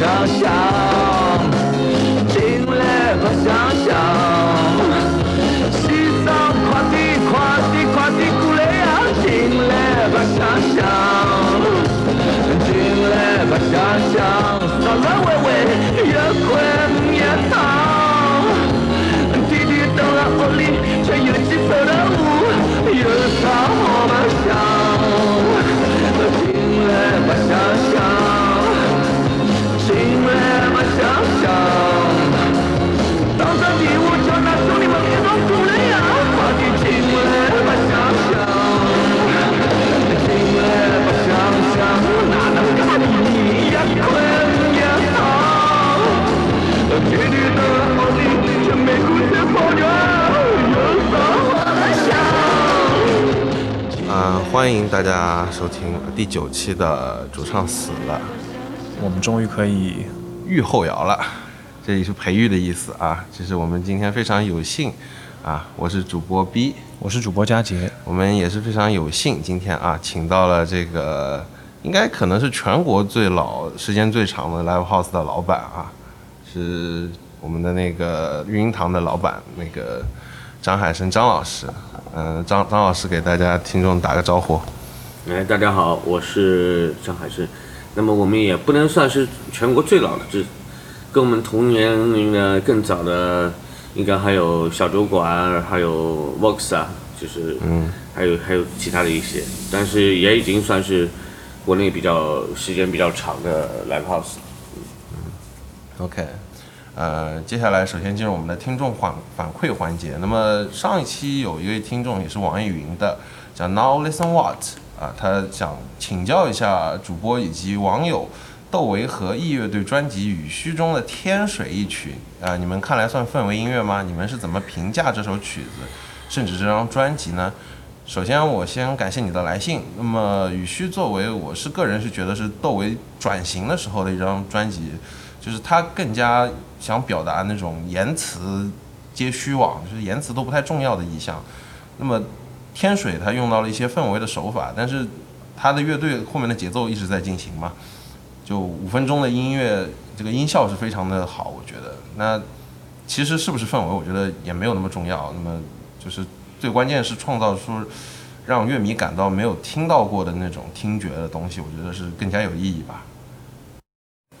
想象，欢迎大家收听第九期的主唱死了，我们终于可以育后摇了，这里是培育的意思啊。这是我们今天非常有幸啊，我是主播 B，我是主播佳杰，我们也是非常有幸今天啊，请到了这个应该可能是全国最老、时间最长的 live house 的老板啊，是我们的那个育婴堂的老板那个张海生张老师。嗯、张张老师给大家听众打个招呼。哎，大家好，我是张海生。那么我们也不能算是全国最老的，这跟我们同年龄的更早的，应该还有小酒馆，还有 Vox 啊，就是嗯，还有还有其他的一些，但是也已经算是国内比较时间比较长的 live house。嗯 OK，呃，接下来首先进入我们的听众反反馈环节。那么上一期有一位听众也是网易云的，叫 Now Listen What 啊，他想请教一下主播以及网友窦唯和 E 乐队专辑《雨虚》中的《天水》一曲啊，你们看来算氛围音乐吗？你们是怎么评价这首曲子，甚至这张专辑呢？首先，我先感谢你的来信。那么，《雨虚》作为我是个人是觉得是窦唯转型的时候的一张专辑，就是他更加想表达那种言辞皆虚妄，就是言辞都不太重要的意象。那么，天水他用到了一些氛围的手法，但是他的乐队后面的节奏一直在进行嘛，就五分钟的音乐，这个音效是非常的好，我觉得。那其实是不是氛围，我觉得也没有那么重要。那么就是最关键是创造出让乐迷感到没有听到过的那种听觉的东西，我觉得是更加有意义吧。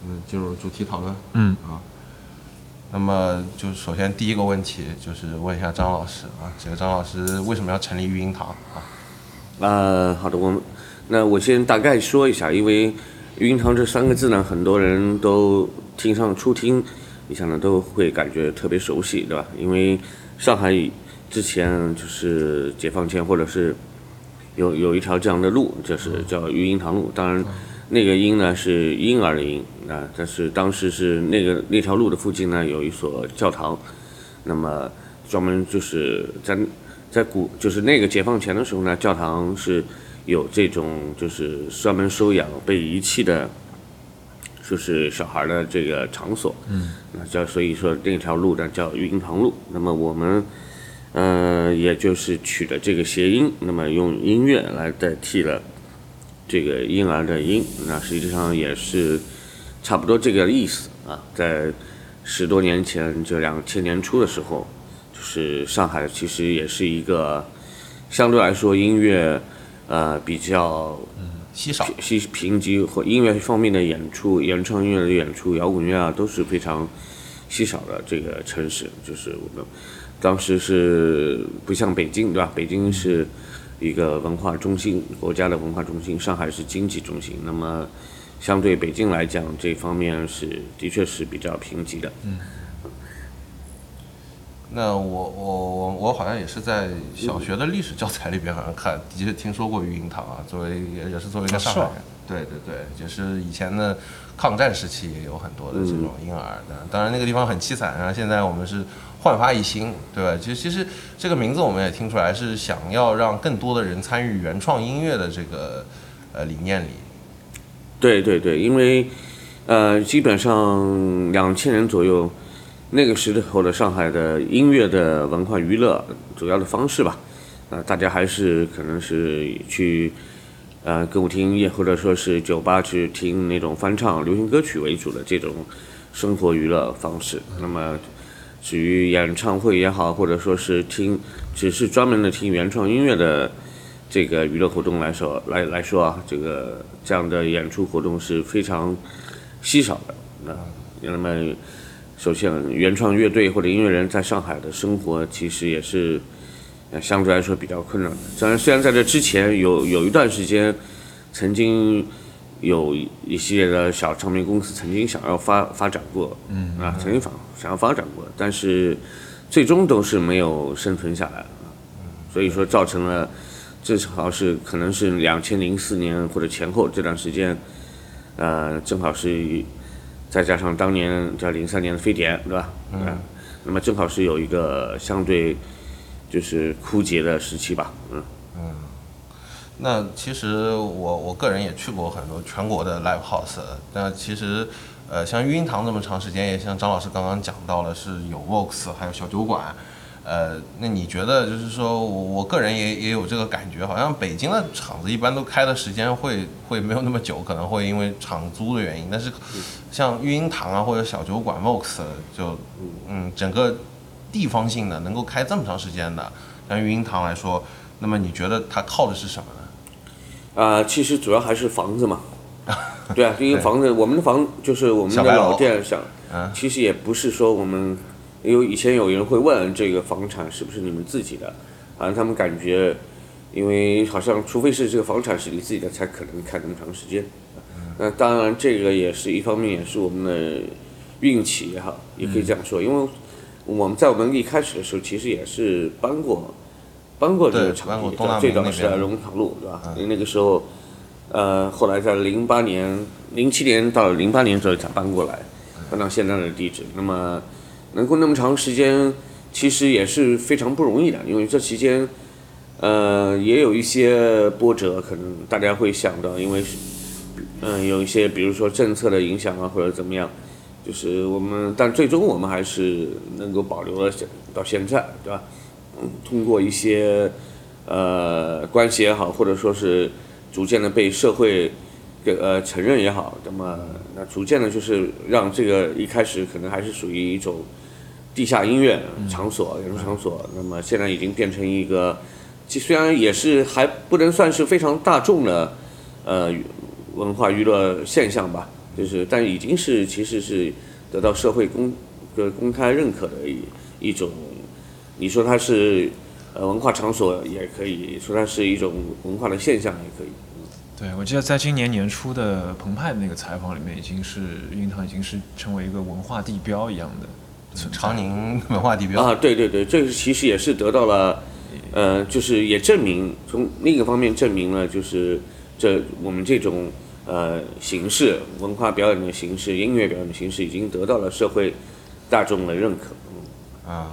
嗯，进入主题讨论。嗯啊，那么就首先第一个问题就是问一下张老师啊，这个张老师为什么要成立育婴堂啊？呃，好的，我们那我先大概说一下，因为“育婴堂”这三个字呢，很多人都听上初听，你想呢都会感觉特别熟悉，对吧？因为上海之前就是解放前，或者是有有一条这样的路，就是叫育婴堂路。当然，那个婴呢是婴儿的婴啊，但是当时是那个那条路的附近呢有一所教堂，那么专门就是在在古就是那个解放前的时候呢，教堂是有这种就是专门收养被遗弃的，就是小孩的这个场所。嗯，那叫所以说那条路呢叫育婴堂路。那么我们呃也就是取的这个谐音，那么用音乐来代替了这个婴儿的婴，那实际上也是差不多这个意思啊。在十多年前，就两千年初的时候，就是上海其实也是一个相对来说音乐呃比较稀少。稀贫瘠或音乐方面的演出、原创音乐的演出、摇滚乐啊都是非常稀少的这个城市。就是我们当时是不像北京对吧？北京是一个文化中心，国家的文化中心；上海是经济中心。那么相对北京来讲，这方面是的确是比较贫瘠的。嗯。那我我我我好像也是在小学的历史教材里边好像看，的确听说过育婴堂啊，作为也也是作为一个上海人，对对对，就是以前的抗战时期也有很多的这种婴儿的，当然那个地方很凄惨，然后现在我们是焕发一新，对吧？其实其实这个名字我们也听出来是想要让更多的人参与原创音乐的这个呃理念里，对对对，因为呃，基本上两千年左右，那个时候的上海的音乐的文化娱乐主要的方式吧，啊、大家还是可能是去呃歌舞厅也或者说是酒吧去听那种翻唱流行歌曲为主的这种生活娱乐方式。那么至于演唱会也好，或者说是听只是专门的听原创音乐的这个娱乐活动来说来来说啊，这个这样的演出活动是非常稀少的。那那么首先，原创乐队或者音乐人在上海的生活其实也是，呃，相对来说比较困难的。虽然虽然在这之前有有一段时间，曾经有一系列的小唱片公司曾经想要发发展过，嗯啊，曾经发想要发展过，但是最终都是没有生存下来。所以说造成了，至少是可能是两千零四年或者前后这段时间，呃，正好是。再加上当年叫零三年的非典，对吧？嗯。那么正好是有一个相对就是枯竭的时期吧。嗯。嗯。那其实我我个人也去过很多全国的 live house，但其实呃像育婴堂这么长时间，也像张老师刚刚讲到了是有 vox，还有小酒馆。呃，那你觉得就是说，我我个人也也有这个感觉，好像北京的厂子一般都开的时间会会没有那么久，可能会因为场租的原因。但是像育婴堂啊或者小酒馆 Vox 就嗯整个地方性的能够开这么长时间的，像育婴堂来说，那么你觉得它靠的是什么呢？啊，其实主要还是房子嘛。对啊，因为房子，我们的房就是我们的老店，想，其实也不是说我们。因为以前有人会问这个房产是不是你们自己的，好像他们感觉，因为好像除非是这个房产是你自己的，才可能开那么长时间。那当然这个也是一方面，也是我们的运气也好，也可以这样说。因为我们在我们一开始的时候，其实也是搬过，搬过这个场地，最早是在荣塘路，对吧？因为那个时候，呃，后来在零八年、零七年到零八年左右才搬过来，搬到现在的地址。那么。能够那么长时间，其实也是非常不容易的，因为这期间，呃，也有一些波折，可能大家会想到，因为是，嗯，有一些比如说政策的影响啊，或者怎么样，就是我们，但最终我们还是能够保留了到现在，对吧？嗯，通过一些呃关系也好，或者说是逐渐的被社会。给呃承认也好，那么那逐渐的，就是让这个一开始可能还是属于一种地下音乐场所、演出场所，那么现在已经变成一个，其虽然也是还不能算是非常大众的呃文化娱乐现象吧，就是但已经是其实是得到社会公的公开认可的一一种，你说它是呃文化场所也可以说它是一种文化的现象也可以。对，我记得在今年年初的澎湃的那个采访里面，已经是玉堂已经是成为一个文化地标一样的，长宁文化地标啊，对对对，这个其实也是得到了，呃，就是也证明从另一个方面证明了，就是这我们这种呃形式文化表演的形式、音乐表演的形式，已经得到了社会大众的认可，啊。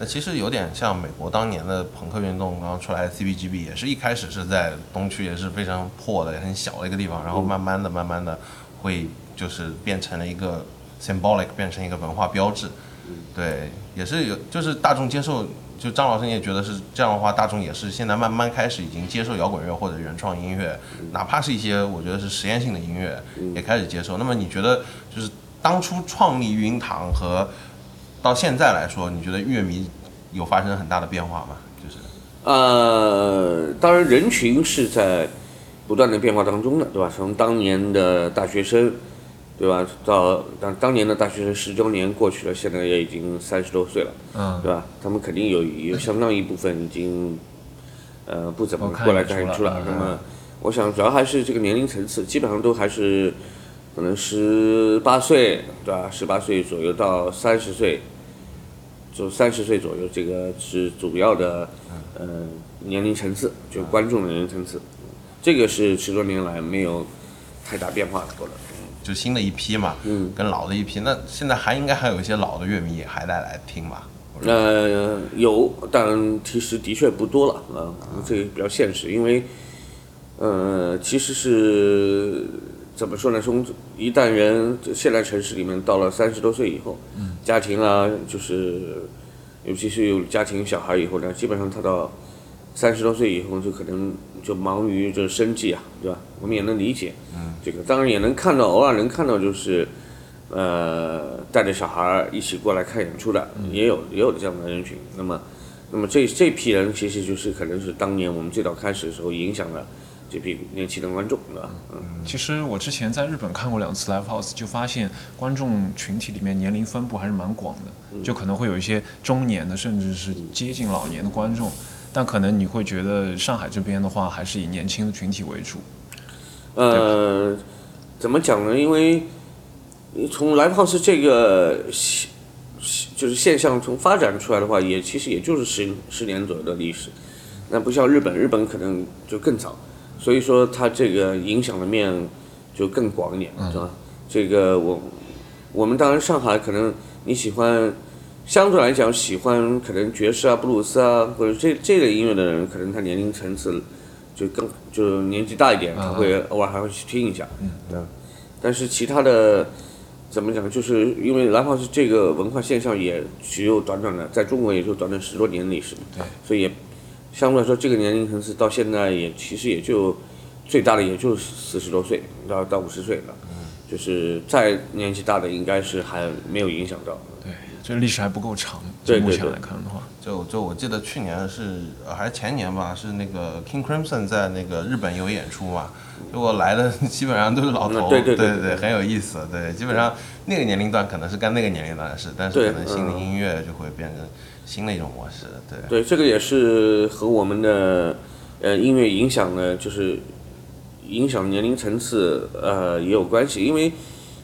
那其实有点像美国当年的朋克运动刚刚出来的 CBGB，也是一开始是在东区，也是非常破的、很小的一个地方，然后慢慢的、慢慢的会就是变成了一个 symbolic，变成一个文化标志。对，也是有，就是大众接受，就张老师你也觉得是这样的话，大众也是现在慢慢开始已经接受摇滚乐或者原创音乐，哪怕是一些我觉得是实验性的音乐，也开始接受。那么你觉得就是当初创立育音堂和到现在来说，你觉得乐迷有发生很大的变化吗？就是，呃，当然人群是在不断的变化当中的，对吧？从当年的大学生，对吧？到当当年的大学生十周年过去了，现在也已经三十多岁了，嗯，对吧？他们肯定有有相当一部分已经，呃，不怎么过来看演出了。那么，我想主要还是这个年龄层次，基本上都还是。可能十八岁，对吧？十八岁左右到三十岁，就三十岁左右，这个是主要的，呃，年龄层次，就观众的年龄层次，这个是十多年来没有太大变化的，过了。就新的一批嘛，嗯，跟老的一批，那现在还应该还有一些老的乐迷还在来听吧？呃，有，但其实的确不多了，啊，这个比较现实，因为，呃，其实是。怎么说呢？从一旦人现在城市里面到了三十多岁以后，家庭啊，就是尤其是有家庭小孩以后呢，基本上他到三十多岁以后就可能就忙于这生计啊，对吧？我们也能理解，嗯，这个当然也能看到，偶尔能看到就是，呃，带着小孩一起过来看演出的，也有也有这样的人群。那么，那么这这批人其实就是可能是当年我们最早开始的时候影响了这批年轻的观众，对吧？嗯，其实我之前在日本看过两次 live house，就发现观众群体里面年龄分布还是蛮广的，就可能会有一些中年的，甚至是接近老年的观众。但可能你会觉得上海这边的话，还是以年轻的群体为主。呃，怎么讲呢？因为你从 live house 这个现就是现象从发展出来的话，也其实也就是十十年左右的历史。那不像日本，日本可能就更早，所以说它这个影响的面就更广一点，是吧？这个我我们当然上海可能你喜欢。相对来讲，喜欢可能爵士啊、布鲁斯啊，或者这这类音乐的人，可能他年龄层次就更就年纪大一点，他会偶尔还会去听一下。嗯，对。但是其他的怎么讲，就是因为蓝 house 这个文化现象也只有短短的，在中国也就短短十多年历史。对。所以也相对来说，这个年龄层次到现在也其实也就最大的也就四十多岁到到五十岁了。嗯。就是再年纪大的，应该是还没有影响到。对。这历史还不够长，就目前来看的话，就就我记得去年是呃还是前年吧，是那个 King Crimson 在那个日本有演出嘛，结果来的基本上都是老头，对对对对，很有意思，对，基本上那个年龄段可能是干那个年龄段的事，但是可能新的音乐就会变成新的一种模式，对。对，这个也是和我们的呃音乐影响呢，就是影响年龄层次呃也有关系，因为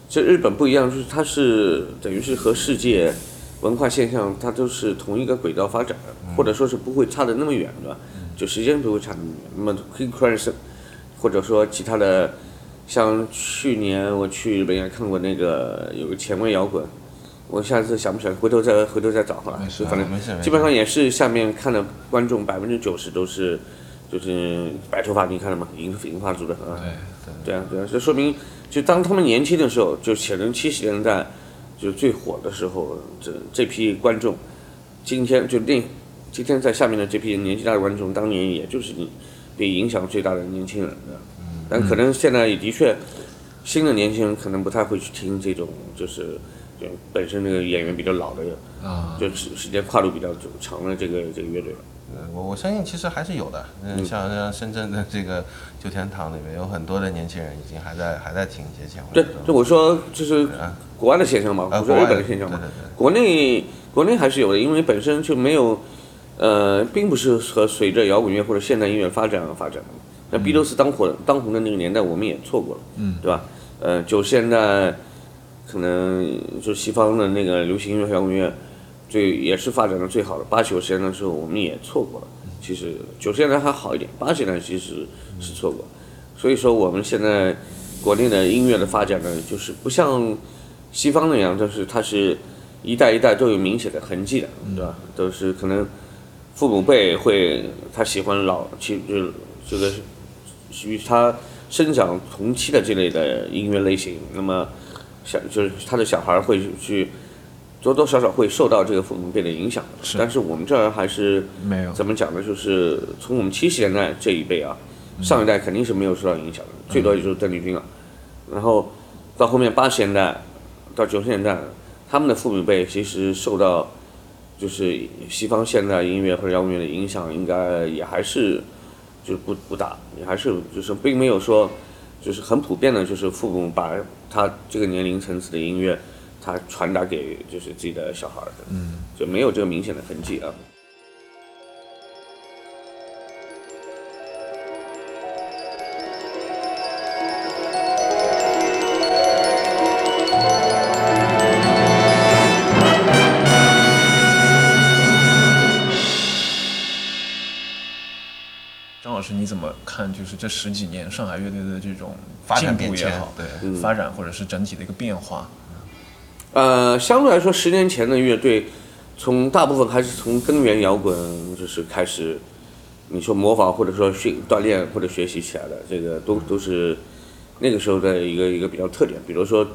这日本不一样，就是它是等于是和世界。文化现象它都是同一个轨道发展的，或者说是不会差的那么远，对吧？就时间不会差那么远。那么 King Crimson，或者说其他的，像去年我去日本也看过那个有个前卫摇滚，我下次想不起来，回头再回头再找好反正基本上也是下面看的观众百分之九十都是就是白头发，你看了吗？银银发族的啊。对对啊对啊，这说明就当他们年轻的时候，就写成七十年代。就最火的时候，这这批观众，今天就那，今天在下面的这批年纪大的观众，当年也就是你被影响最大的年轻人的，但可能现在也的确，新的年轻人可能不太会去听这种，就是就本身这个演员比较老的，啊，就时时间跨度比较久长的这个这个乐队了。嗯，我我相信其实还是有的，嗯，像像深圳的这个旧天堂里面有很多的年轻人已经还在还在听一些前卫。对，就我说就是国外的现象嘛，啊，不是日本的现象嘛，国内国内还是有的，因为本身就没有，呃，并不是和随着摇滚乐或者现代音乐发展而发展的。那 Beatles 当火当红的那个年代，我们也错过了，嗯，对吧？呃，就现在可能就西方的那个流行音乐、摇滚乐。最也是发展的最好的八九十年代的时候，我们也错过了。其实九十年代还好一点，八十年代其实是错过。所以说我们现在国内的音乐的发展呢，就是不像西方那样，就是它是一代一代都有明显的痕迹的，对吧？都是可能父母辈会他喜欢老，其就这个与他生长同期的这类的音乐类型，那么小就是他的小孩会去。多多少少会受到这个父母辈的影响，但是我们这儿还是没有怎么讲呢？就是从我们七十年代这一辈啊，上一代肯定是没有受到影响的，最多也就是邓丽君了。然后到后面八十年代到九十年代，他们的父母辈其实受到就是西方现代音乐或者摇滚乐的影响，应该也还是就是不不大，也还是就是并没有说就是很普遍的，就是父母把他这个年龄层次的音乐。他传达给就是自己的小孩的，嗯，就没有这个明显的痕迹啊。张老师，你怎么看？就是这十几年上海乐队的这种发展进步也好，对发展或者是整体的一个变化。呃，相对来说，十年前的乐队，从大部分还是从根源摇滚就是开始，你说模仿或者说训锻炼或者学习起来的，这个都都是那个时候的一个一个比较特点。比如说，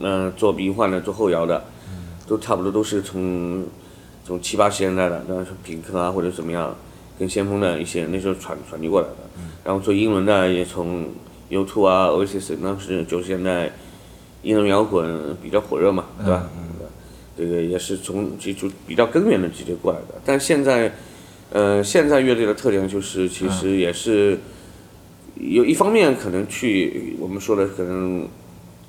嗯，做迷幻的、做后摇的，都差不多都是从从七八十年代的，那是品克啊或者怎么样，跟先锋的一些那时候传传递过来的，然后做英文的也从 U2 啊 Oasis 当时九十年代英伦摇滚比较火热嘛，对吧？这个也是从基础比较根源的直接过来的，但现在，呃，现在乐队的特点就是其实也是有一方面可能去我们说的可能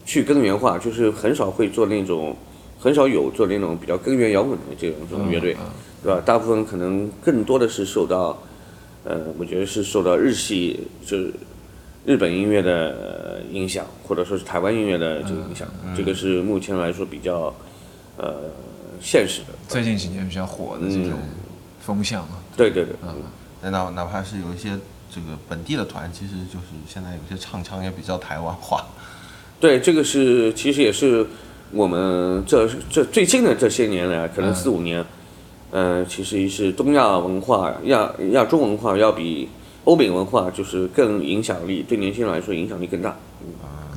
去根源化，就是很少会做那种很少有做那种比较根源摇滚的这种这种乐队，对吧？大部分可能更多的是受到，呃，我觉得是受到日系就是日本音乐的影响，或者说是台湾音乐的这个影响，这个是目前来说比较。呃，现实的，最近几年比较火的这种风向嘛，对对对，嗯，哪哪怕是有一些这个本地的团，其实就是现在有些唱腔也比较台湾化。对，这个是其实也是我们这这最近的这些年来，可能四五年，嗯，其实也是东亚文化、亚亚洲文化要比欧美文化就是更影响力，对年轻人来说影响力更大。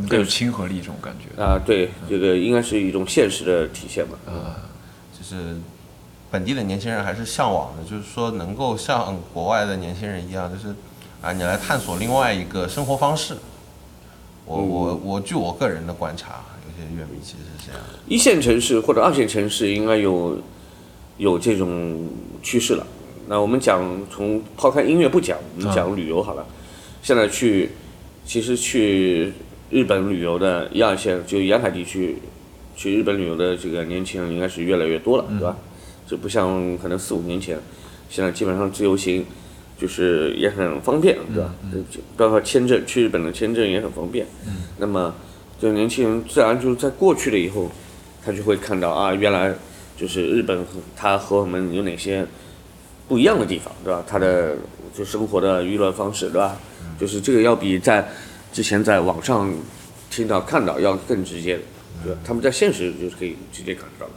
更有亲和力这种感觉啊，对，这个应该是一种现实的体现吧。啊，就是本地的年轻人还是向往的，就是说能够像国外的年轻人一样，就是啊，你来探索另外一个生活方式。我我我，据我个人的观察，有些乐迷其实是这样的。一线城市或者二线城市应该有有这种趋势了。那我们讲从抛开音乐不讲，我们讲旅游好了。现在去，其实去。日本旅游的一二线，就沿海地区，去日本旅游的这个年轻人应该是越来越多了，对吧？这不像可能四五年前，现在基本上自由行，就是也很方便，对吧？包括签证，去日本的签证也很方便。那么，这年轻人自然就在过去了以后，他就会看到啊，原来就是日本，他和我们有哪些不一样的地方，对吧？他的就生活的娱乐方式，对吧？就是这个要比在之前在网上听到看到要更直接的，对吧？他们在现实就是可以直接感受到，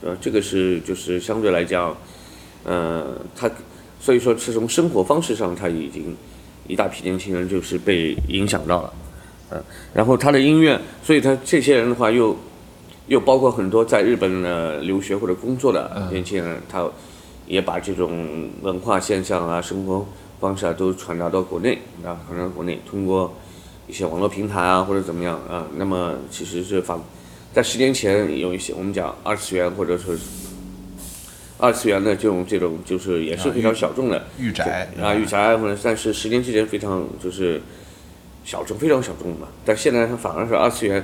对吧？这个是就是相对来讲，呃，他所以说是从生活方式上他已经一大批年轻人就是被影响到了，嗯，然后他的音乐，所以他这些人的话又又包括很多在日本的留学或者工作的年轻人，他也把这种文化现象啊、生活方式啊都传达到国内啊，传到国内通过。一些网络平台啊，或者怎么样啊？那么其实是反，在十年前有一些我们讲二次元或者说是二次元的这种这种，就是也是非常小众的御宅啊，御宅或者但是十年之前非常就是小众，非常小众嘛。但现在它反而是二次元，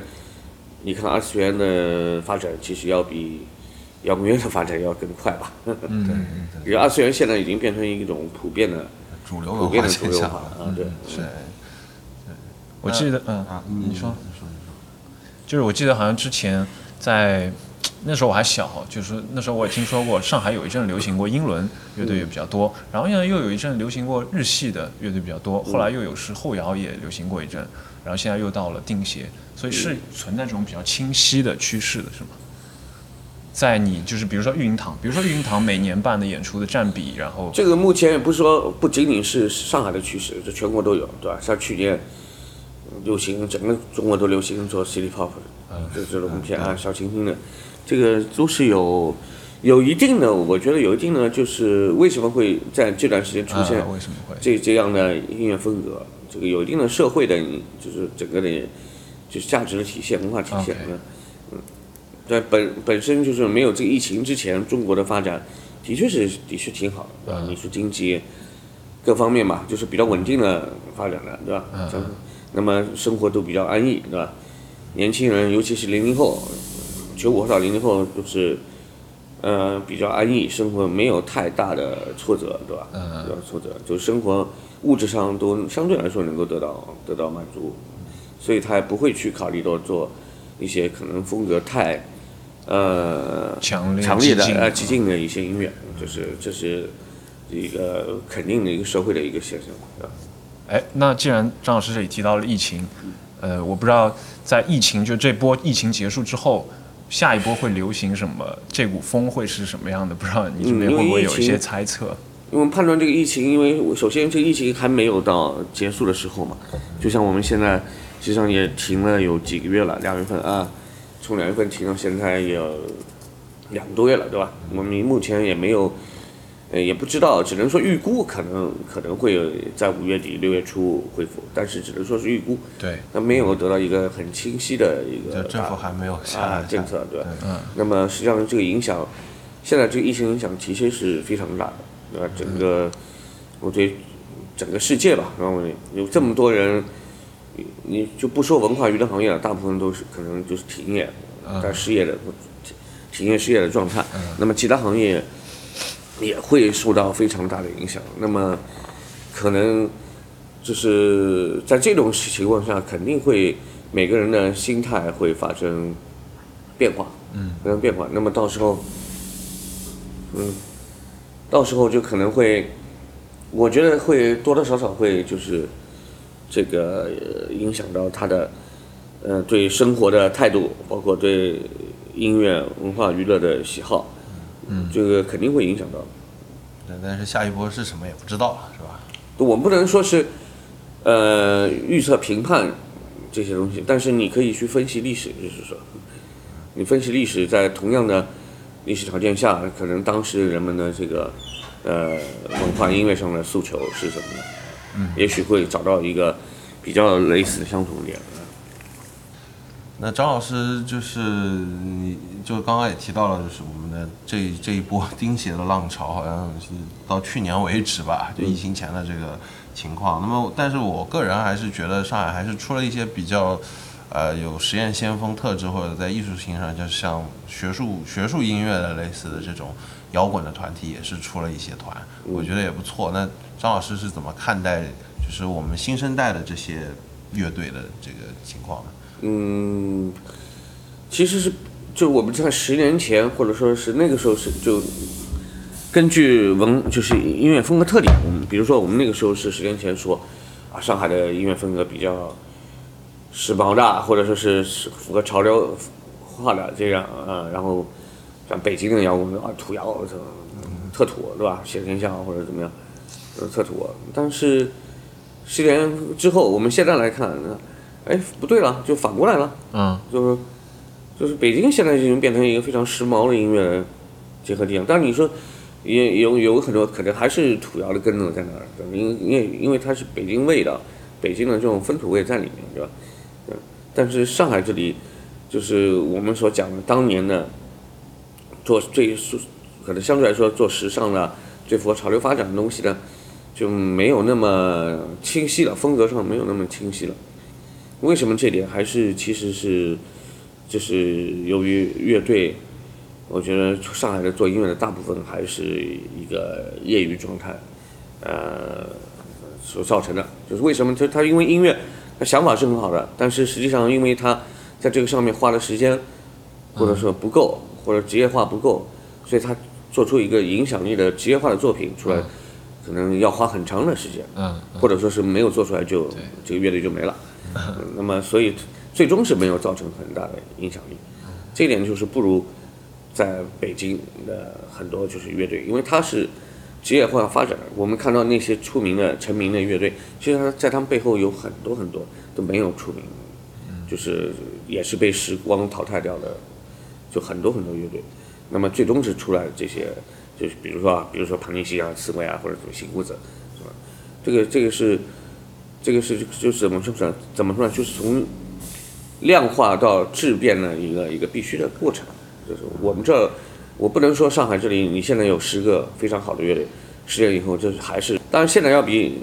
你看二次元的发展其实要比摇滚乐的发展要更快吧？嗯，因为二次元现在已经变成一种普遍的主流普遍的主流化啊，对，是。我记得，嗯，你说，你说，就是我记得好像之前在那时候我还小，就是那时候我也听说过上海有一阵流行过英伦乐队也比较多，然后现在又有一阵流行过日系的乐队比较多，后来又有是后摇也流行过一阵，然后现在又到了定鞋，所以是存在这种比较清晰的趋势的，是吗？在你就是比如说育婴堂，比如说育婴堂每年办的演出的占比，然后这个目前也不是说不仅仅是上海的趋势，这全国都有，对吧？像去年。流行整个中国都流行做 city pop，这这种片啊小清新的，这个都是有有一定的，我觉得有一定的，就是为什么会在这段时间出现这这样的音乐风格，这个有一定的社会的，就是整个的，就是价值的体现、文化体现。嗯，在本本身就是没有这个疫情之前，中国的发展的确是的确挺好的，你说经济各方面嘛，就是比较稳定的发展了，对吧？嗯。那么生活都比较安逸，对吧？年轻人，尤其是零零后，九五后到零零后就是，呃，比较安逸，生活没有太大的挫折，对吧？嗯。挫折，就生活物质上都相对来说能够得到得到满足，所以他也不会去考虑到做一些可能风格太，呃，强烈的呃激进的一些音乐，就是这是一个肯定的一个社会的一个现象，对吧？哎，那既然张老师这里提到了疫情，呃，我不知道在疫情就这波疫情结束之后，下一波会流行什么？这股风会是什么样的？不知道你这边会不会有一些猜测？因为判断这个疫情，因为首先这个疫情还没有到结束的时候嘛，就像我们现在实际上也停了有几个月了，两月份啊，从两月份停到现在有两个多月了，对吧？我们目前也没有呃，也不知道，只能说预估可能可能会有在五月底六月初恢复，但是只能说是预估，对，那没有得到一个很清晰的一个政府还没有下政策，对吧？嗯，那么实际上这个影响，现在这个疫情影响其实是非常大的，对吧？整个，我觉得整个世界吧，然后有这么多人，你你就不说文化娱乐行业了，大部分都是可能就是停业，在失业的停停业失业的状态。那么其他行业也会受到非常大的影响。那么可能就是在这种情况下，肯定会每个人的心态会发生变化，嗯，发生变化。那么到时候，嗯，到时候就可能会，我觉得会多多少少会就是这个、呃影响到他的呃对生活的态度，包括对音乐文化娱乐的喜好，嗯，这个肯定会影响到。但但是下一波是什么也不知道，是吧？我们不能说是，呃，预测评判这些东西，但是你可以去分析历史，就是说，你分析历史，在同样的历史条件下，可能当时人们的这个呃文化音乐上的诉求是什么的，嗯，也许会找到一个比较类似的相同点。那张老师就是你，就刚刚也提到了，就是我们的这这一波钉鞋的浪潮，好像是到去年为止吧，就疫情前的这个情况。那么，但是我个人还是觉得上海还是出了一些比较，呃，有实验先锋特质，或者在艺术性上，就是像学术学术音乐的类似的这种摇滚的团体，也是出了一些团，我觉得也不错。那张老师是怎么看待，就是我们新生代的这些乐队的这个情况呢？嗯，其实是就我们在十年前，或者说是那个时候是就根据文就是音乐风格特点，我们比如说我们那个时候是十年前说啊，上海的音乐风格比较时髦的，或者说是是符合潮流化的这样啊，然后像北京的摇滚啊，土摇这特土对吧？写天下或者怎么样，呃，特土。但是十年之后，我们现在来看，哎，不对了，就反过来了。嗯，就是就是北京现在已经变成一个非常时髦的音乐结合地方，但是你说也有有很多可能还是土窑的根子在那儿，对因为因为因为它是北京味的，北京的这种风土味在里面，对吧？但是上海这里就是我们所讲的当年的做最可能相对来说做时尚的、最符合潮流发展的东西呢，就没有那么清晰了，风格上没有那么清晰了。为什么这点还是其实是，就是由于乐队，我觉得上海的做音乐的大部分还是一个业余状态，呃，所造成的。就是为什么？就他因为音乐，他想法是很好的，但是实际上因为他在这个上面花的时间，或者说不够，或者职业化不够，所以他做出一个影响力的职业化的作品出来，可能要花很长的时间。嗯，或者说是没有做出来就这个乐队就没了。嗯 那么所以最终是没有造成很大的影响力，这一点就是不如在北京的很多就是乐队，因为它是职业化发展。我们看到那些出名的、成名的乐队，其实它在他们背后有很多很多都没有出名，就是也是被时光淘汰掉的，就很多很多乐队。那么最终是出来这些，就是比如说啊，比如说庞尼西啊、刺猬啊，或者什么新裤子，是吧？这个这个是，这个是就是怎么说呢？怎么说呢？就是从量化到质变的一个一个必须的过程。就是我们这，我不能说上海这里你现在有十个非常好的乐队，十年以后这还是，当然现在要比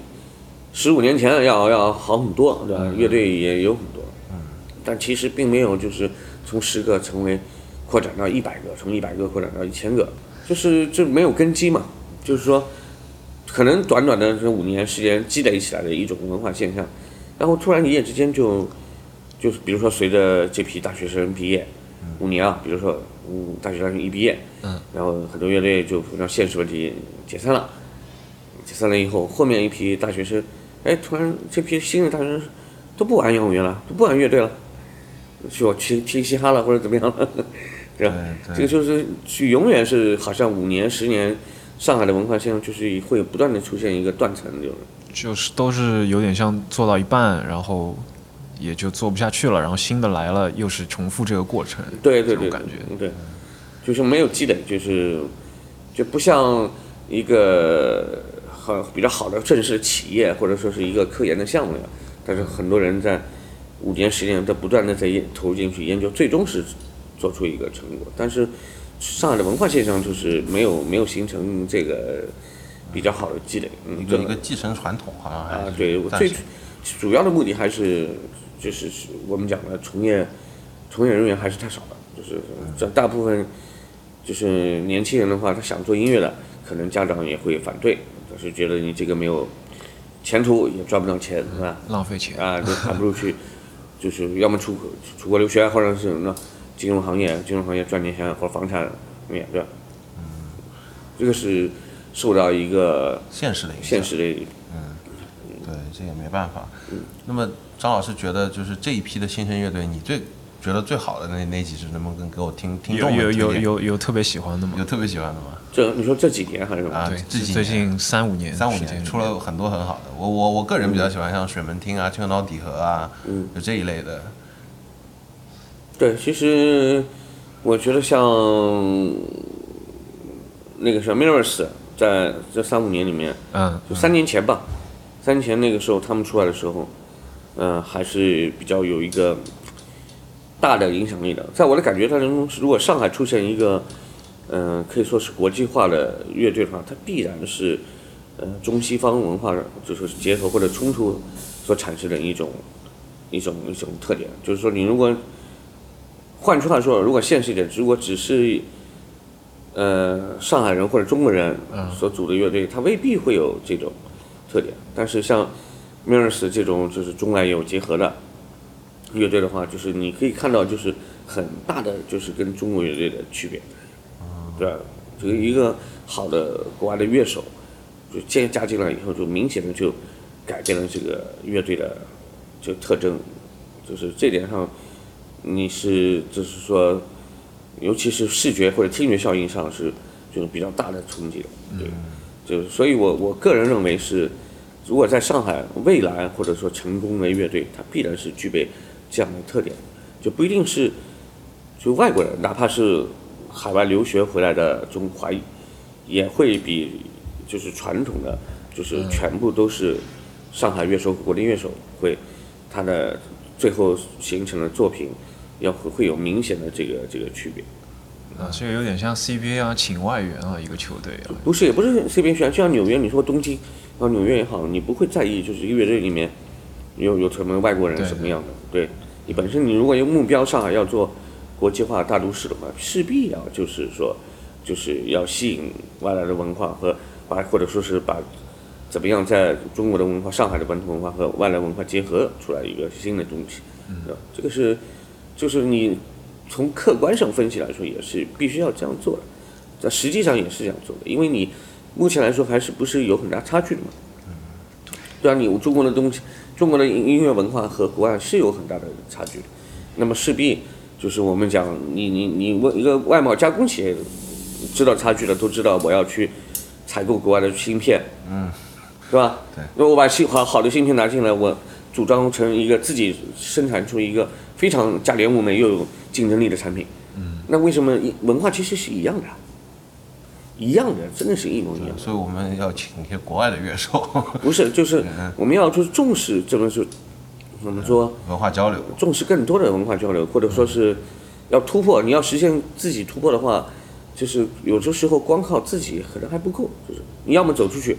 十五年前要要好很多，对吧？乐队也有很多，但其实并没有就是从十个成为扩展到一百个，从一百个扩展到一千个，就是这没有根基嘛，就是说。可能短短的这五年时间积累起来的一种文化现象，然后突然一夜之间就，就是比如说随着这批大学生毕业，五年啊，比如说嗯大学生一毕业，嗯，然后很多乐队就让现实问题解散了，解散了以后，后面一批大学生，哎，突然这批新的大学生都不玩摇滚乐了，都不玩乐队了，去我听听嘻哈了或者怎么样了，对吧？对这个就是去永远是好像五年十年。上海的文化现象就是会不断的出现一个断层，就是就是都是有点像做到一半，然后也就做不下去了，然后新的来了，又是重复这个过程。对对对，这种感觉。对，就是没有积累，就是就不像一个好比较好的正式企业，或者说是一个科研的项目呀。但是很多人在五年、十年都不断的在投入进去研究，最终是做出一个成果。但是上海的文化现象就是没有没有形成这个比较好的积累，一个一个继承传统好像还是，啊对，我最主要的目的还是就是是我们讲的从业从业人员还是太少了，就是这大部分就是年轻人的话，他想做音乐的，可能家长也会反对，就是觉得你这个没有前途，也赚不到钱，是吧？浪费钱。啊，就 还不如去，就是要么出国出国留学，或者是什么呢？金融行业，金融行业赚点钱，或者房产业，对吧？嗯这个是受到一个现实的影响。现实的嗯对，这也没办法。嗯那么张老师觉得，就是这一批的新生乐队，你最觉得最好的那那几支，能不能跟给我听听有众们有有有有特别喜欢的吗？有特别喜欢的吗？这你说这几年还是什么？啊，对，这几最近三五年三五年出了很多很好的。我我我个人比较喜欢像水门町啊、青岛底河啊，嗯就这一类的。对，其实我觉得像那个什么 Mirrors，在这三五年里面，嗯，就三年前吧，三年前那个时候他们出来的时候，嗯、还是比较有一个大的影响力的。在我的感觉当中，如果上海出现一个，嗯、可以说是国际化的乐队的话，它必然是，呃，中西方文化就是结合或者冲突所产生的一种一种一种特点。就是说，你如果换句话说，如果现实一点，如果只是呃上海人或者中国人所组的乐队，它未必会有这种特点。但是像 Mirrors 这种就是中外有结合的乐队的话，就是你可以看到就是很大的就是跟中国乐队的区别，对吧？这个一个好的国外的乐手，就加加进来以后，就明显的就改变了这个乐队的这个特征，就是这点上。你是就是说，尤其是视觉或者听觉效应上是就是比较大的冲击的，对，就是所以我我个人认为是，如果在上海未来或者说成功的乐队，它必然是具备这样的特点，就不一定是就外国人，哪怕是海外留学回来的中华裔，也会比就是传统的就是全部都是上海乐手、国内乐手会他的最后形成的作品。要会会有明显的这个这个区别，啊，这个有点像 CBA 啊，请外援啊，一个球队啊，不是也不是这边选，就像纽约，你说东京，啊纽约也好，你不会在意就是一个乐队里面有有什么外国人什么样的，对你本身你如果有目标，上海要做国际化大都市的话，势必要就是说就是要吸引外来的文化和把或者说是把怎么样在中国的文化、上海的本土文化和外来文化结合出来一个新的东西？这个是。就是你从客观上分析来说，也是必须要这样做的，在实际上也是这样做的，因为你目前来说还是不是有很大差距的嘛？对啊，你中国的东西，中国的音乐文化和国外是有很大的差距的，那么势必就是我们讲，你你你问一个外贸加工企业知道差距的都知道，我要去采购国外的芯片，嗯，是吧？对，那我把芯好好的芯片拿进来，我组装成一个自己生产出一个非常价廉物美又有竞争力的产品。嗯，那为什么一文化其实是一样的？一样的，真的是一模一样。所以我们要请一些国外的乐手，不是，就是我们要就是重视这么说，怎么说？文化交流。重视更多的文化交流，或者说是要突破。你要实现自己突破的话，就是有的时候光靠自己可能还不够，就是你要么走出去，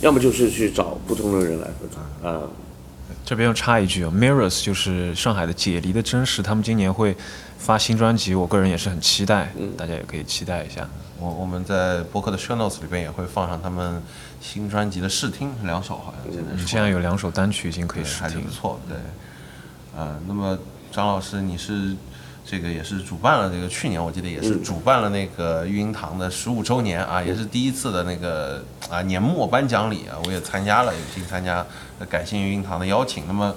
要么就是去找不同的人来合作啊。这边要插一句啊，Mirrors 就是上海的解离的真实，他们今年会发新专辑，我个人也是很期待，大家也可以期待一下。我我们在博客的 show notes 里边也会放上他们新专辑的试听，两首好像现在是。现在有两首单曲已经可以对试听还是不错，对。呃，那么张老师，你是这个也是主办了这个去年我记得也是主办了那个育婴堂的十五周年啊，也是第一次的那个啊年末颁奖礼啊，我也参加了，有幸参加，呃感谢育婴堂的邀请。那么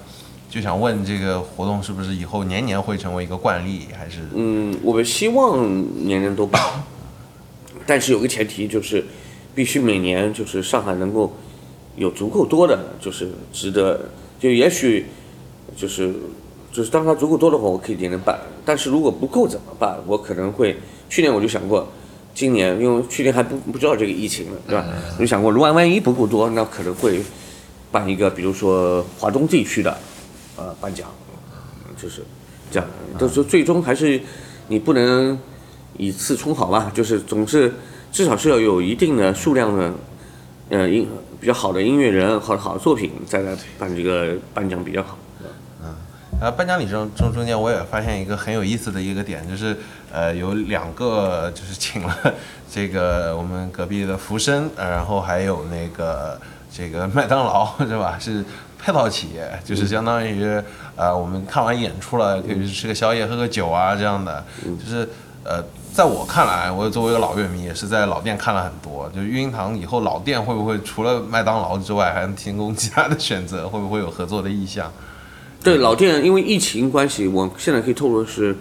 就想问这个活动是不是以后年年会成为一个惯例，还是嗯，我们希望年年都办，但是有个前提就是，必须每年就是上海能够有足够多的，就是值得，就也许就是就是当它足够多的话，我可以年年办。但是如果不够怎么办？我可能会去年我就想过，今年因为去年还不不知道这个疫情呢，对吧？我就想过，如果万一不够多，那可能会办一个，比如说华东地区的呃颁奖，就是这样。但是最终还是你不能以次充好吧，就是总是至少是要有一定的数量的呃音比较好的音乐人和好的作品再来办这个颁奖比较好。嗯呃，颁奖礼中中中间我也发现一个很有意思的一个点，就是呃有两个就是请了这个我们隔壁的福生，呃然后还有那个这个麦当劳是吧？是配套企业，就是相当于呃我们看完演出了可以去吃个宵夜、喝个酒啊这样的，就是呃。在我看来，我作为一个老乐迷，也是在老店看了很多。就是育婴堂以后老店会不会除了麦当劳之外，还能提供其他的选择？会不会有合作的意向？对老店，因为疫情关系，我现在可以透露的是，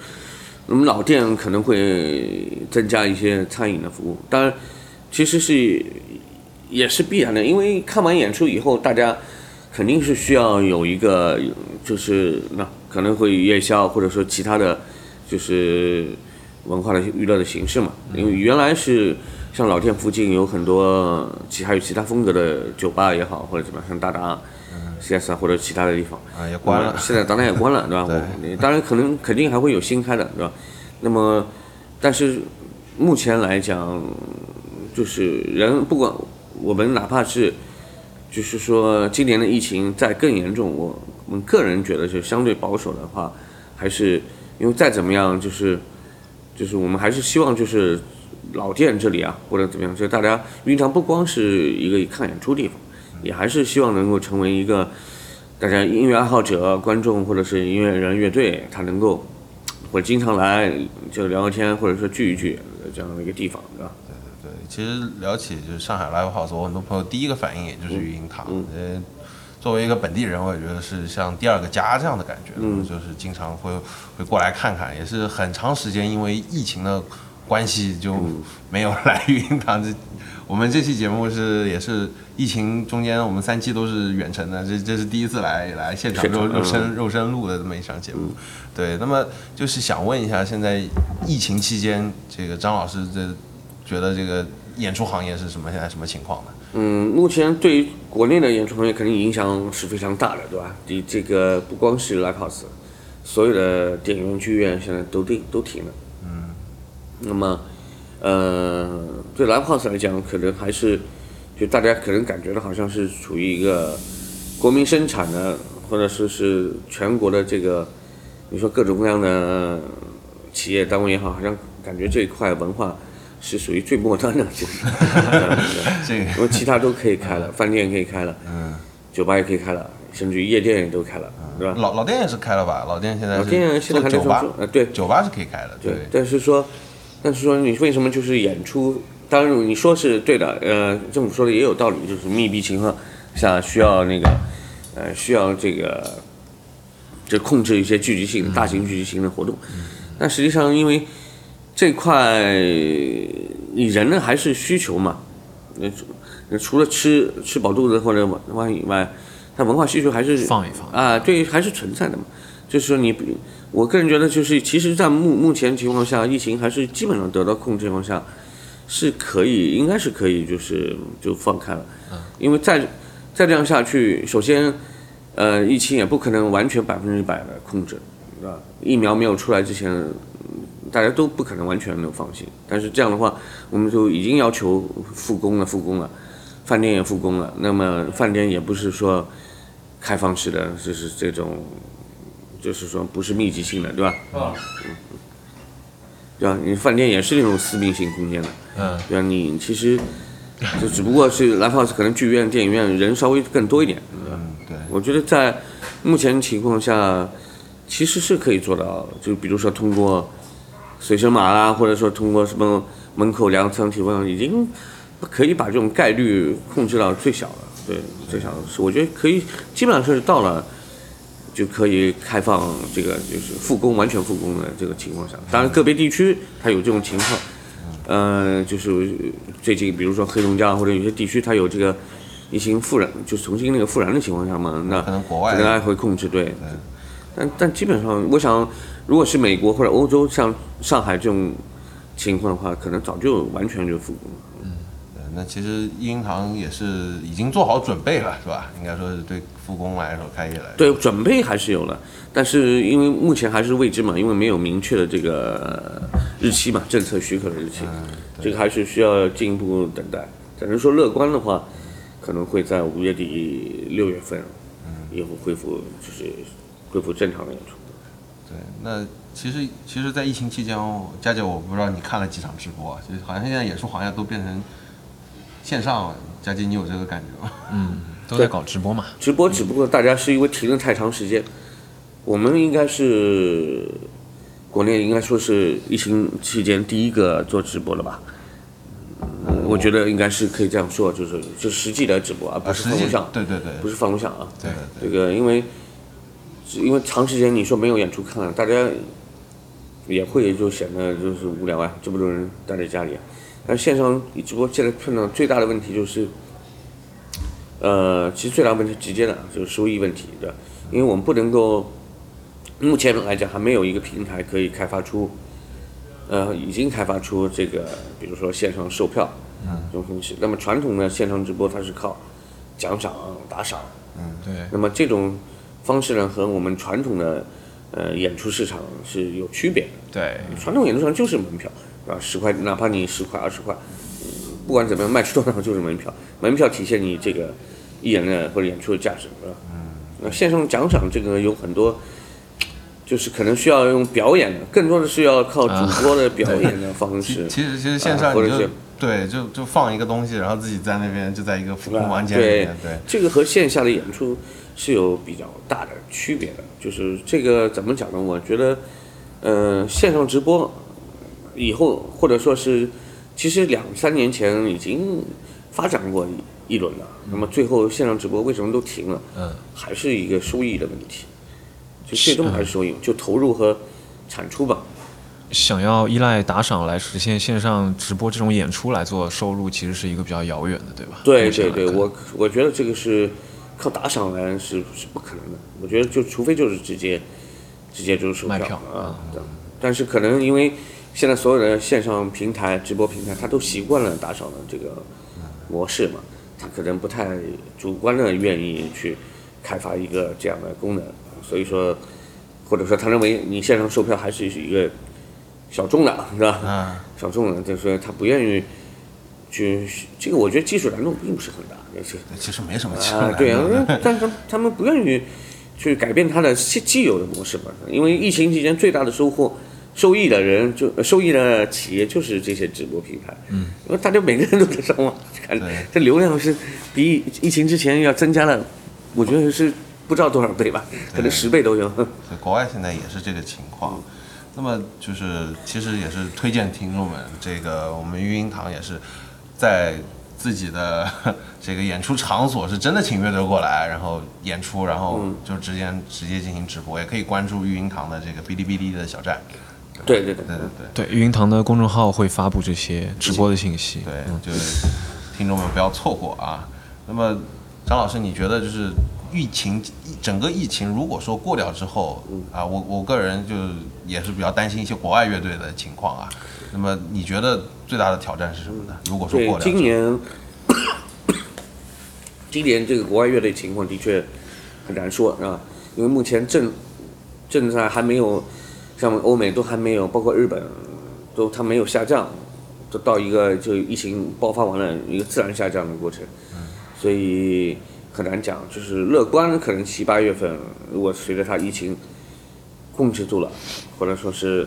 我们老店可能会增加一些餐饮的服务。当然，其实是也是必然的，因为看完演出以后，大家肯定是需要有一个，就是那可能会夜宵，或者说其他的就是文化的娱乐的形式嘛。因为原来是像老店附近有很多其还有其他风格的酒吧也好，或者怎么样，像大达。CS 啊，或者其他的地方啊也关了，现在当然也关了，对吧？对当然可能肯定还会有新开的，对吧？那么，但是目前来讲，就是人不管我们哪怕是，就是说今年的疫情再更严重，我我们个人觉得就相对保守的话，还是因为再怎么样，就是就是我们还是希望就是老店这里啊，或者怎么样，就大家云堂不光是一个看演出地方。也还是希望能够成为一个大家音乐爱好者、观众或者是音乐人、乐队，他能够 或者经常来就聊聊天，或者说聚一聚这样的一个地方，对吧？对对对，其实聊起就是上海 live house，我很多朋友第一个反应也就是育婴堂。呃，作为一个本地人，我也觉得是像第二个家这样的感觉，就是经常会会过来看看，也是很长时间因为疫情的关系就没有来育婴堂。这 我们这期节目是也是。疫情中间，我们三期都是远程的，这这是第一次来来现场肉肉身肉身录的这么一场节目。对，那么就是想问一下，现在疫情期间，这个张老师这觉得这个演出行业是什么现在什么情况呢？嗯，目前对于国内的演出行业肯定影响是非常大的，对吧？你这个不光是 live house，所有的电影院、剧院现在都停都停了。嗯。那么，呃，对 live house 来讲，可能还是。就大家可能感觉到好像是处于一个国民生产的，或者说是全国的这个，你说各种各样的企业单位也好，好像感觉这一块文化是属于最末端的，就是 这个，因为其他都可以开了，饭店可以开了，嗯，酒吧也可以开了，甚至于夜店也都开了，对吧？老老店也是开了吧？老店现在老店现在还在酒吧，呃，对，酒吧是可以开的，对。但是说，但是说你为什么就是演出？当然，你说是对的，呃，政府说的也有道理，就是密闭情况下需要那个，呃，需要这个，就控制一些聚集性、大型聚集性的活动。但实际上，因为这块你人呢还是需求嘛，那除了吃吃饱肚子或者玩以外，它文化需求还是放一放啊，对，还是存在的嘛。就是说，你我个人觉得，就是其实，在目目前情况下，疫情还是基本上得到控制情况下。是可以，应该是可以，就是就放开了，因为再再这样下去，首先，呃，疫情也不可能完全百分之百的控制，对吧？疫苗没有出来之前，大家都不可能完全没有放心。但是这样的话，我们就已经要求复工了，复工了，饭店也复工了。那么饭店也不是说开放式的，就是这种，就是说不是密集性的，对吧？啊。对吧？你饭店也是那种私密性空间的，嗯，对吧？你其实就只不过是 live house，可能剧院、电影院人稍微更多一点，嗯，对。我觉得在目前情况下，其实是可以做到，就比如说通过随身码啦，或者说通过什么门口量测体温，已经可以把这种概率控制到最小了。对，最小是我觉得可以，基本上是到了。就可以开放这个，就是复工完全复工的这个情况下，当然个别地区它有这种情况，呃，就是最近比如说黑龙江或者有些地区它有这个疫情复燃，就重新那个复燃的情况下嘛，那可能国外可能还会控制对，但但基本上我想，如果是美国或者欧洲像上海这种情况的话，可能早就完全就复工了。嗯那其实银行也是已经做好准备了，是吧？应该说是对复工来说，开业来说，对，准备还是有了，但是因为目前还是未知嘛，因为没有明确的这个呃日期嘛，政策许可的日期，这个还是需要进一步等待。只能说乐观的话，可能会在五月底六月份，以后恢复就是恢复正常的演出。对，那其实其实，在疫情期间哦，佳姐，我不知道你看了几场直播啊，就是好像现在演出行业都变成线上了。佳姐，你有这个感觉吗？嗯都在搞直播嘛。直播只不过大家是因为停了太长时间，我们应该是国内应该说是疫情期间第一个做直播的吧。嗯我觉得应该是可以这样说，就是就实际的直播，而不啊，实际是放录像，对对对，不是放录像啊。对对这个因为因为长时间你说没有演出看，大家也会就显得就是无聊啊，这么多人待在家里啊。但是线上直播现在碰到最大的问题就是，呃，其实最大的问题直接的就是收益问题，对吧？因为我们不能够，目前来讲还没有一个平台可以开发出，呃，已经开发出这个，比如说线上售票，嗯，这种东西。那么传统的线上直播它是靠奖赏、打赏，对，那么这种方式呢，和我们传统的呃演出市场是有区别的。对，传统演出市场就是门票，是吧？十块，哪怕你十块、二十块，嗯不管怎么样卖出多少就是门票，门票体现你这个艺人的或者演出的价值，是吧？嗯。那线上奖赏这个有很多，就是可能需要用表演的，更多的是要靠主播的表演的方式。其实其实线上你就、啊或者是对就就放一个东西，然后自己在那边就在一个复工啊房间里对面，对这个和线下的演出是有比较大的区别的。就是这个怎么讲呢？我觉得，呃，线上直播以后，或者说是，其实两三年前已经发展过一一轮了。那么最后线上直播为什么都停了？嗯，还是一个收益的问题。就最终还是收益，就投入和产出吧。想要依赖打赏来实现线上直播这种演出来做收入，其实是一个比较遥远的，对吧？对对对，我我觉得这个是靠打赏来是是不可能的。我觉得就除非就是直接直接就是售卖票啊，这样但是可能因为现在所有的线上平台、直播平台，他都习惯了打赏的这个模式嘛，他可能不太主观的愿意去开发一个这样的功能，所以说或者说他认为你线上售票还是一个小众的，是吧？嗯，小众的，就是说他不愿意去这个，我觉得技术难度并不是很大，也是其实没什么啊，对啊，但是他们不愿意去改变他的既既有的模式嘛，因为疫情期间最大的收获。受益的人就呃受益的企业就是这些直播平台，嗯，因为大家每个人都在上网看，这流量是比疫情之前要增加了，我觉得是不知道多少倍吧，可能十倍都有。对，国外现在也是这个情况。那么就是其实也是推荐听众们，这个我们育婴堂也是在自己的 这个演出场所是真的请乐队过来，然后演出，然后就直接直接进行直播，也可以关注育婴堂的这个哔哩哔哩的小站。对对对对对对对，育婴堂的公众号会发布这些直播的信息。对，就是听众们不要错过啊。那么张老师，你觉得就是疫情整个疫情如果说过掉之后啊，我我个人就也是比较担心一些国外乐队的情况啊。那么你觉得最大的挑战是什么呢？如果说今年，今年这个国外乐队情况的确很难说啊，因为目前正正在还没有，像欧美都还没有，包括日本都它没有下降，都到一个就疫情爆发完了一个自然下降的过程，所以很难讲。就是乐观，可能七八月份，如果随着它疫情控制住了，或者说是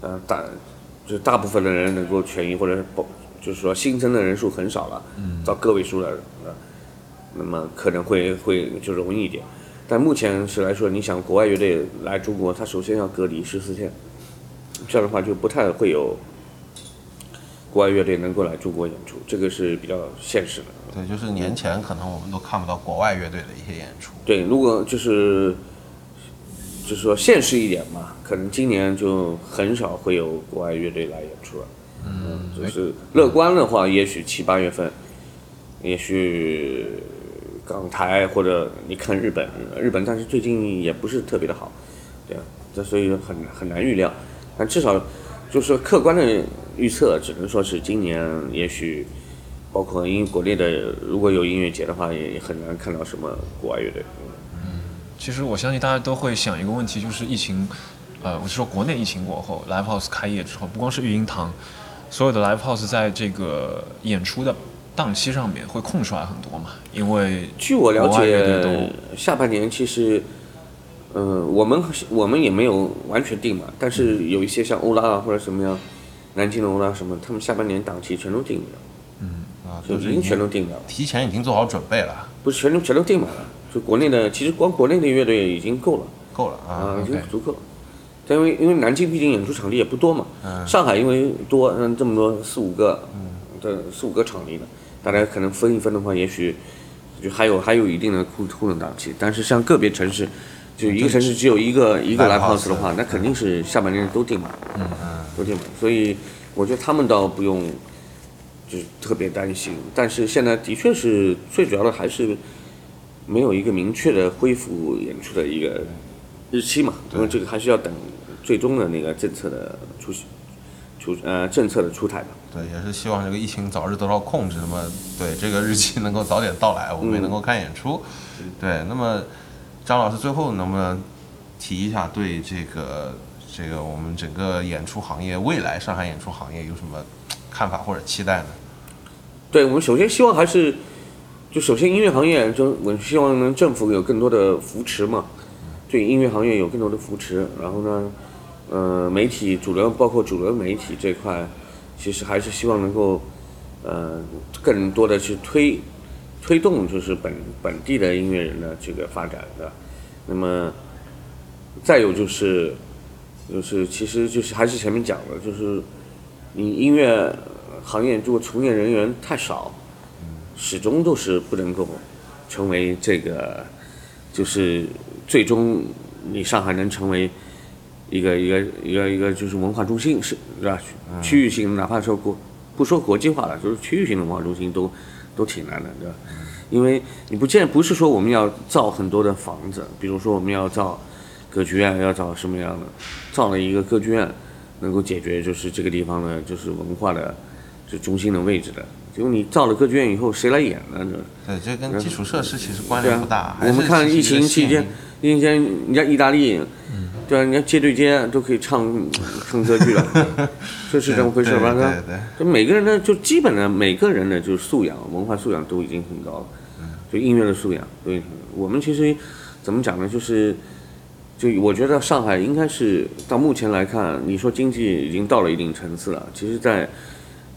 呃大就是大部分的人能够痊愈，或者是保就是说新增的人数很少了，到个位数了，呃，那么可能会会就容易一点。但目前是来说，你想国外乐队来中国，他首先要隔离十四天，这样的话就不太会有国外乐队能够来中国演出，这个是比较现实的。对，就是年前可能我们都看不到国外乐队的一些演出。对，如果就是就是说现实一点嘛，可能今年就很少会有国外乐队来演出了。嗯，就是乐观的话，也许七八月份，也许港台或者你看日本，日本但是最近也不是特别的好，对啊，这所以很很难预料。但至少就是说客观的预测，只能说是今年也许，包括因国内的如果有音乐节的话，也也很难看到什么国外乐队。其实我相信大家都会想一个问题，就是疫情，呃，我是说国内疫情过后，live house 开业之后，不光是育婴堂，所有的 live house 在这个演出的档期上面会空出来很多嘛，因为据我了解，下半年其实，呃，我们我们也没有完全定嘛，但是有一些像欧拉啊或者什么样，南京的欧拉什么，他们下半年档期全都定了，嗯啊，就是已经全都定了，提前已经做好准备了，不是全都全都定满了。就国内的，其实光国内的乐队已经够了够了啊啊，已经足够了。但因为因为南京毕竟演出场地也不多嘛，上海因为多，嗯，这么多四五个，这四五个场地呢，大家可能分一分的话，也许就还有还有一定的空空的档期。但是像个别城市，就一个城市只有一个一个 live live house house 的话，那肯定是下半年都订满，嗯都订满。所以我觉得他们倒不用就是特别担心。但是现在的确是最主要的还是没有一个明确的恢复演出的一个日期嘛，因为这个还是要等最终的那个政策的出出呃政策的出台吧。对，也是希望这个疫情早日得到控制，那么对这个日期能够早点到来，我们也能够看演出。对，那么张老师最后能不能提一下对这个这个我们整个演出行业未来上海演出行业有什么看法或者期待呢？对我们首先希望还是，就首先音乐行业，就我希望能政府有更多的扶持嘛，对音乐行业有更多的扶持。然后呢，呃，媒体主流包括主流媒体这块，其实还是希望能够，呃，更多的去推推动就是本本地的音乐人的这个发展的。那么，再有就是，就是其实就是还是前面讲的，就是你音乐行业如果从业人员太少，始终都是不能够成为这个，就是最终你上海能成为一个一个一个一个就是文化中心是是吧？区域性，哪怕说国不说国际化了，就是区域性的文化中心都都挺难的，对吧？因为你不见不是说我们要造很多的房子，比如说我们要造歌剧院，要造什么样的，造了一个歌剧院，能够解决就是这个地方的就是文化的就中心的位置的。结果你造了歌剧院以后，谁来演呢？这对，这跟基础设施其实关对啊联不大。，还我们看疫情期间吸，疫情期间人家意大利，嗯对吧？人家街对街都可以唱 唱歌剧了，这是这么回事吧？对吧对对就每个人的就基本的每个人的就是素养，文化素养都已经很高了，就音乐的素养。所以我们其实怎么讲呢？就是就我觉得上海应该是到目前来看，你说经济已经到了一定层次了，其实在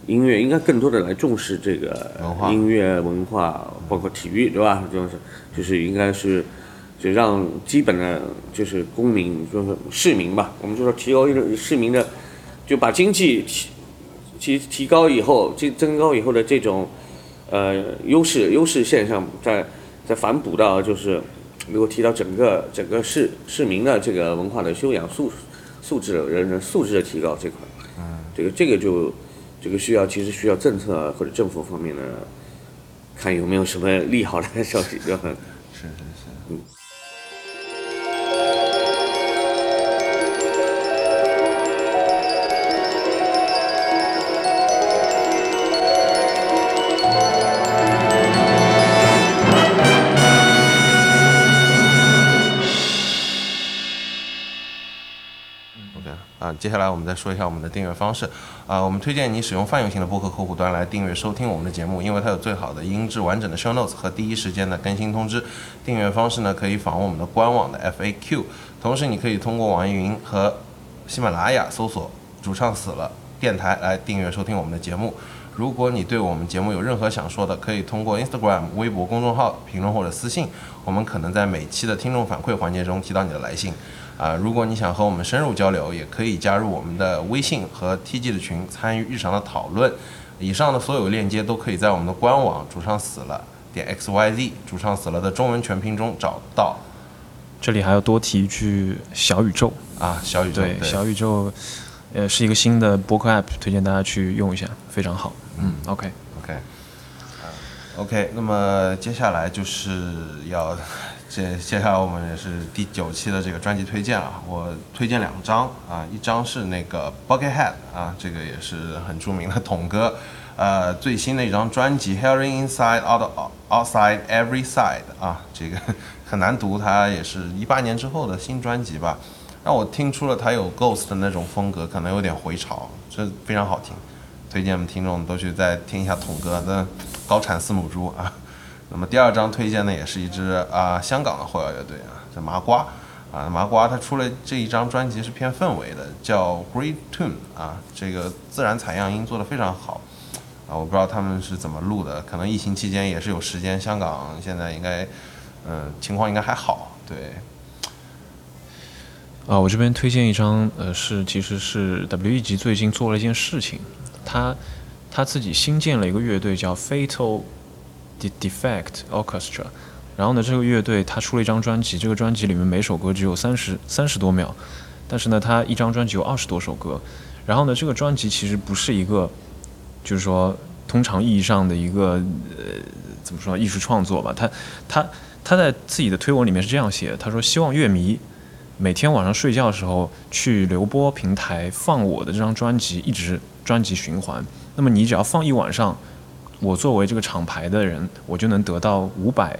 音乐应该更多的来重视这个音乐文化，包括体育，对吧？就是就是应该是就让基本的就是公民，就是市民吧，我们就说提高一个市民的，就把经济提提提高以后，这增高以后的这种呃优势优势现象，再再反哺到就是如果提到整个整个市市民的这个文化的修养素素质人人素质的提高这块，嗯，这个这个就这个需要其实需要政策或者政府方面的看有没有什么利好的消息，对吧？接下来我们再说一下我们的订阅方式。啊，我们推荐你使用泛用型的播客客户端来订阅收听我们的节目，因为它有最好的音质完整的 show notes 和第一时间的更新通知。订阅方式呢，可以访问我们的官网的 FAQ，同时你可以通过网易云和喜马拉雅搜索“主唱死了”电台来订阅收听我们的节目。如果你对我们节目有任何想说的，可以通过 Instagram、微博公众号评论或者私信，我们可能在每期的听众反馈环节中提到你的来信。啊、如果你想和我们深入交流，也可以加入我们的微信和 TG 的群，参与日常的讨论。以上的所有链接都可以在我们的官网“主唱死了”点 xyz 主唱死了的中文全拼中找到。这里还要多提一句小宇宙，啊，小宇宙对，小宇宙，呃，是一个新的播客 app，推荐大家去用一下，非常好。嗯，OK，OK，OK，那么接下来就是要接接下来我们也是第九期的这个专辑推荐啊，我推荐两张啊，一张是那个 Buckethead 啊，这个也是很著名的统哥，呃，最新的一张专辑 Hearing Inside Out Outside Every Side 啊，这个 很难读，它也是一八年之后的新专辑吧，让我听出了它有 Ghost 的那种风格，可能有点回潮，这非常好听，推荐我们听众都去再听一下统哥的高产四母猪啊。那么第二张推荐的也是一支啊香港的后摇乐队啊，叫麻瓜啊，麻瓜它出了这一张专辑是偏氛围的，叫 Great Tune 啊，这个自然采样音做得非常好啊，我不知道他们是怎么录的，可能疫情期间也是有时间，香港现在应该嗯情况应该还好，对。啊，我这边推荐一张，呃，是其实是 W.E. 级最近做了一件事情，他他自己新建了一个乐队叫 Fatal。De Defect Orchestra，然后呢，这个乐队他出了一张专辑，这个专辑里面每首歌只有三十三十多秒，但是呢，他一张专辑有二十多首歌，然后呢，这个专辑其实不是一个，就是说通常意义上的一个呃怎么说艺术创作吧，他他他在自己的推文里面是这样写，他说希望乐迷每天晚上睡觉的时候去流播平台放我的这张专辑，一直专辑循环，那么你只要放一晚上。我作为这个厂牌的人，我就能得到五百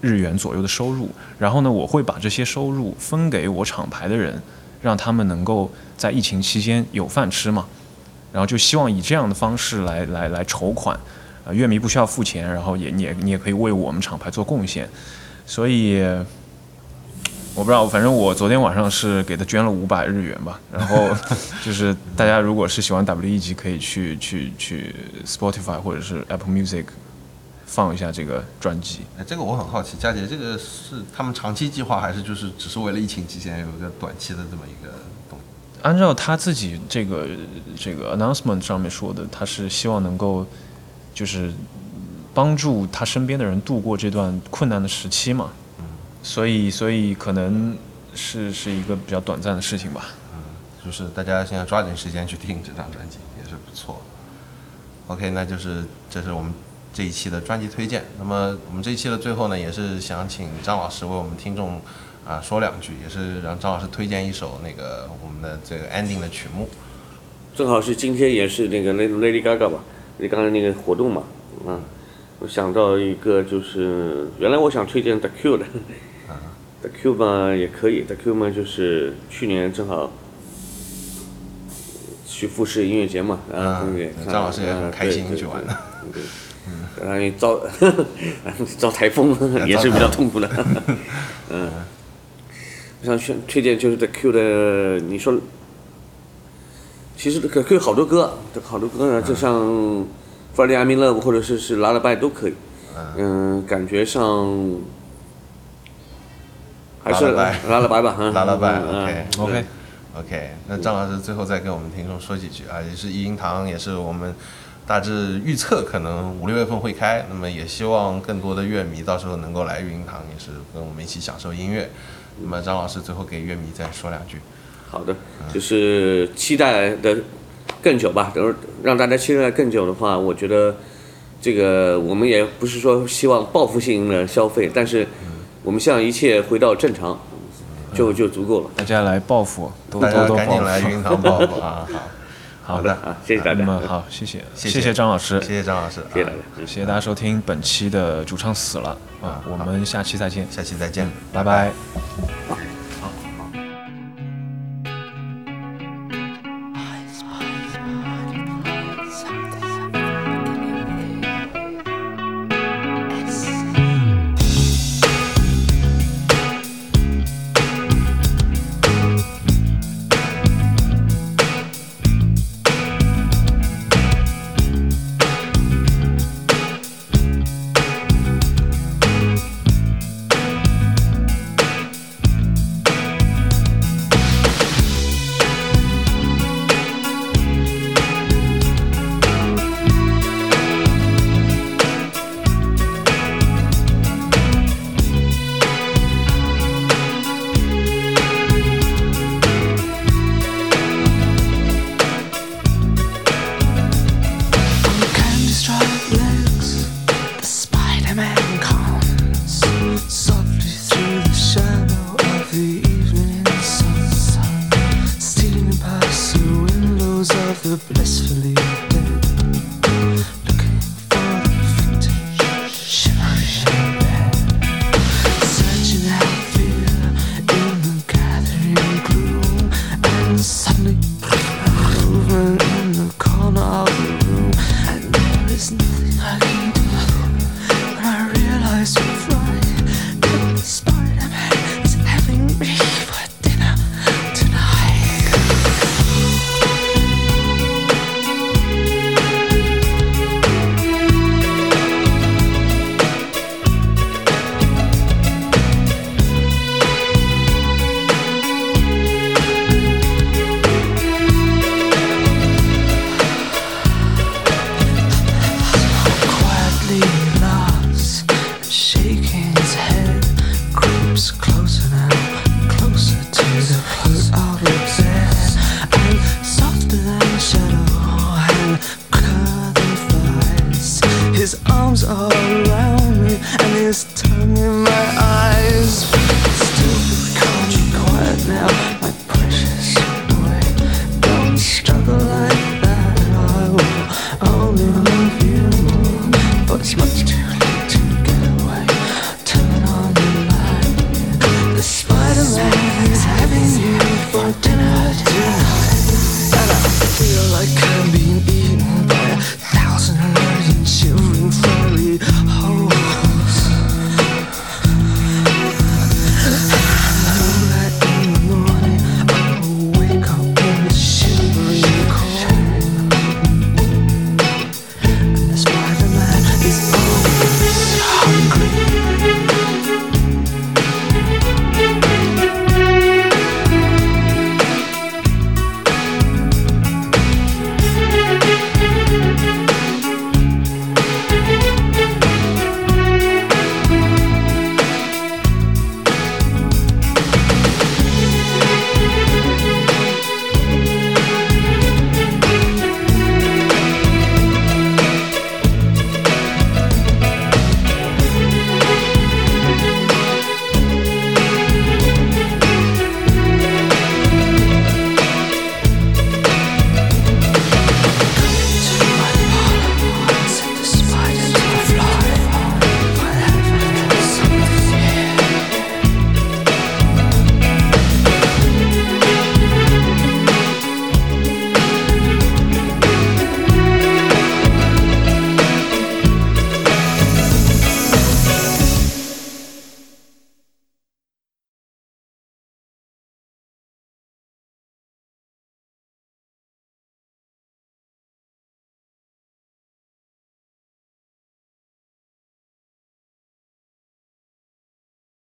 日元左右的收入。然后呢，我会把这些收入分给我厂牌的人，让他们能够在疫情期间有饭吃嘛。然后就希望以这样的方式来来来筹款，啊，乐迷不需要付钱，然后也你也你也可以为我们厂牌做贡献。所以。我不知道，反正我昨天晚上是给他捐了五百日元吧。然后 就是大家如果是喜欢 W.E. 级，可以去去去 Spotify 或者是 Apple Music 放一下这个专辑。哎，这个我很好奇，佳杰，这个是他们长期计划，还是就是只是为了疫情期间有一个短期的这么一个东西？按照他自己这个这个 announcement 上面说的，他是希望能够就是帮助他身边的人度过这段困难的时期嘛。所以，所以可能是是一个比较短暂的事情吧。嗯，就是大家现在抓紧时间去听这张专辑也是不错。OK，那就是这是我们这一期的专辑推荐。那么我们这一期的最后呢，也是想请张老师为我们听众啊说两句，也是让张老师推荐一首那个我们的这个 ending 的曲目。正好是今天也是那个 Lady Gaga 吧，你刚才那个活动嘛，嗯，我想到一个就是原来我想推荐 The Cure 的。The Q 嘛也可以，The Q 嘛就是去年正好去富士音乐节嘛，啊，张老师也很开心去玩了，嗯，然后遭 遭台风也是比较痛苦的，嗯，我想选推荐就是 The Q 的，你说，其实 The Q 好多歌，好多歌啊，就像《Friday I'm in Love》或者是是《Lullaby》都可以，嗯，感觉上。还是拉了白吧，拉了白，OK，OK，OK。那张老师最后再跟我们听众说几句啊，也是一音堂，也是我们大致预测可能五六月份会开，那么也希望更多的乐迷到时候能够来育音堂，也是跟我们一起享受音乐。那么张老师最后给乐迷再说两句。好的，就是期待的更久吧，等让大家期待更久的话，我觉得这个我们也不是说希望报复性的消费，但是。我们希望一切回到正常，就就足够了。大家来报复，都都都赶紧来云堂报复啊！好，好的啊，谢谢大家。那么好，谢谢，谢谢张老师，谢谢张老师，谢谢大家，谢谢大家收听本期的主唱死了啊！我们下期再见，下期再见，拜拜。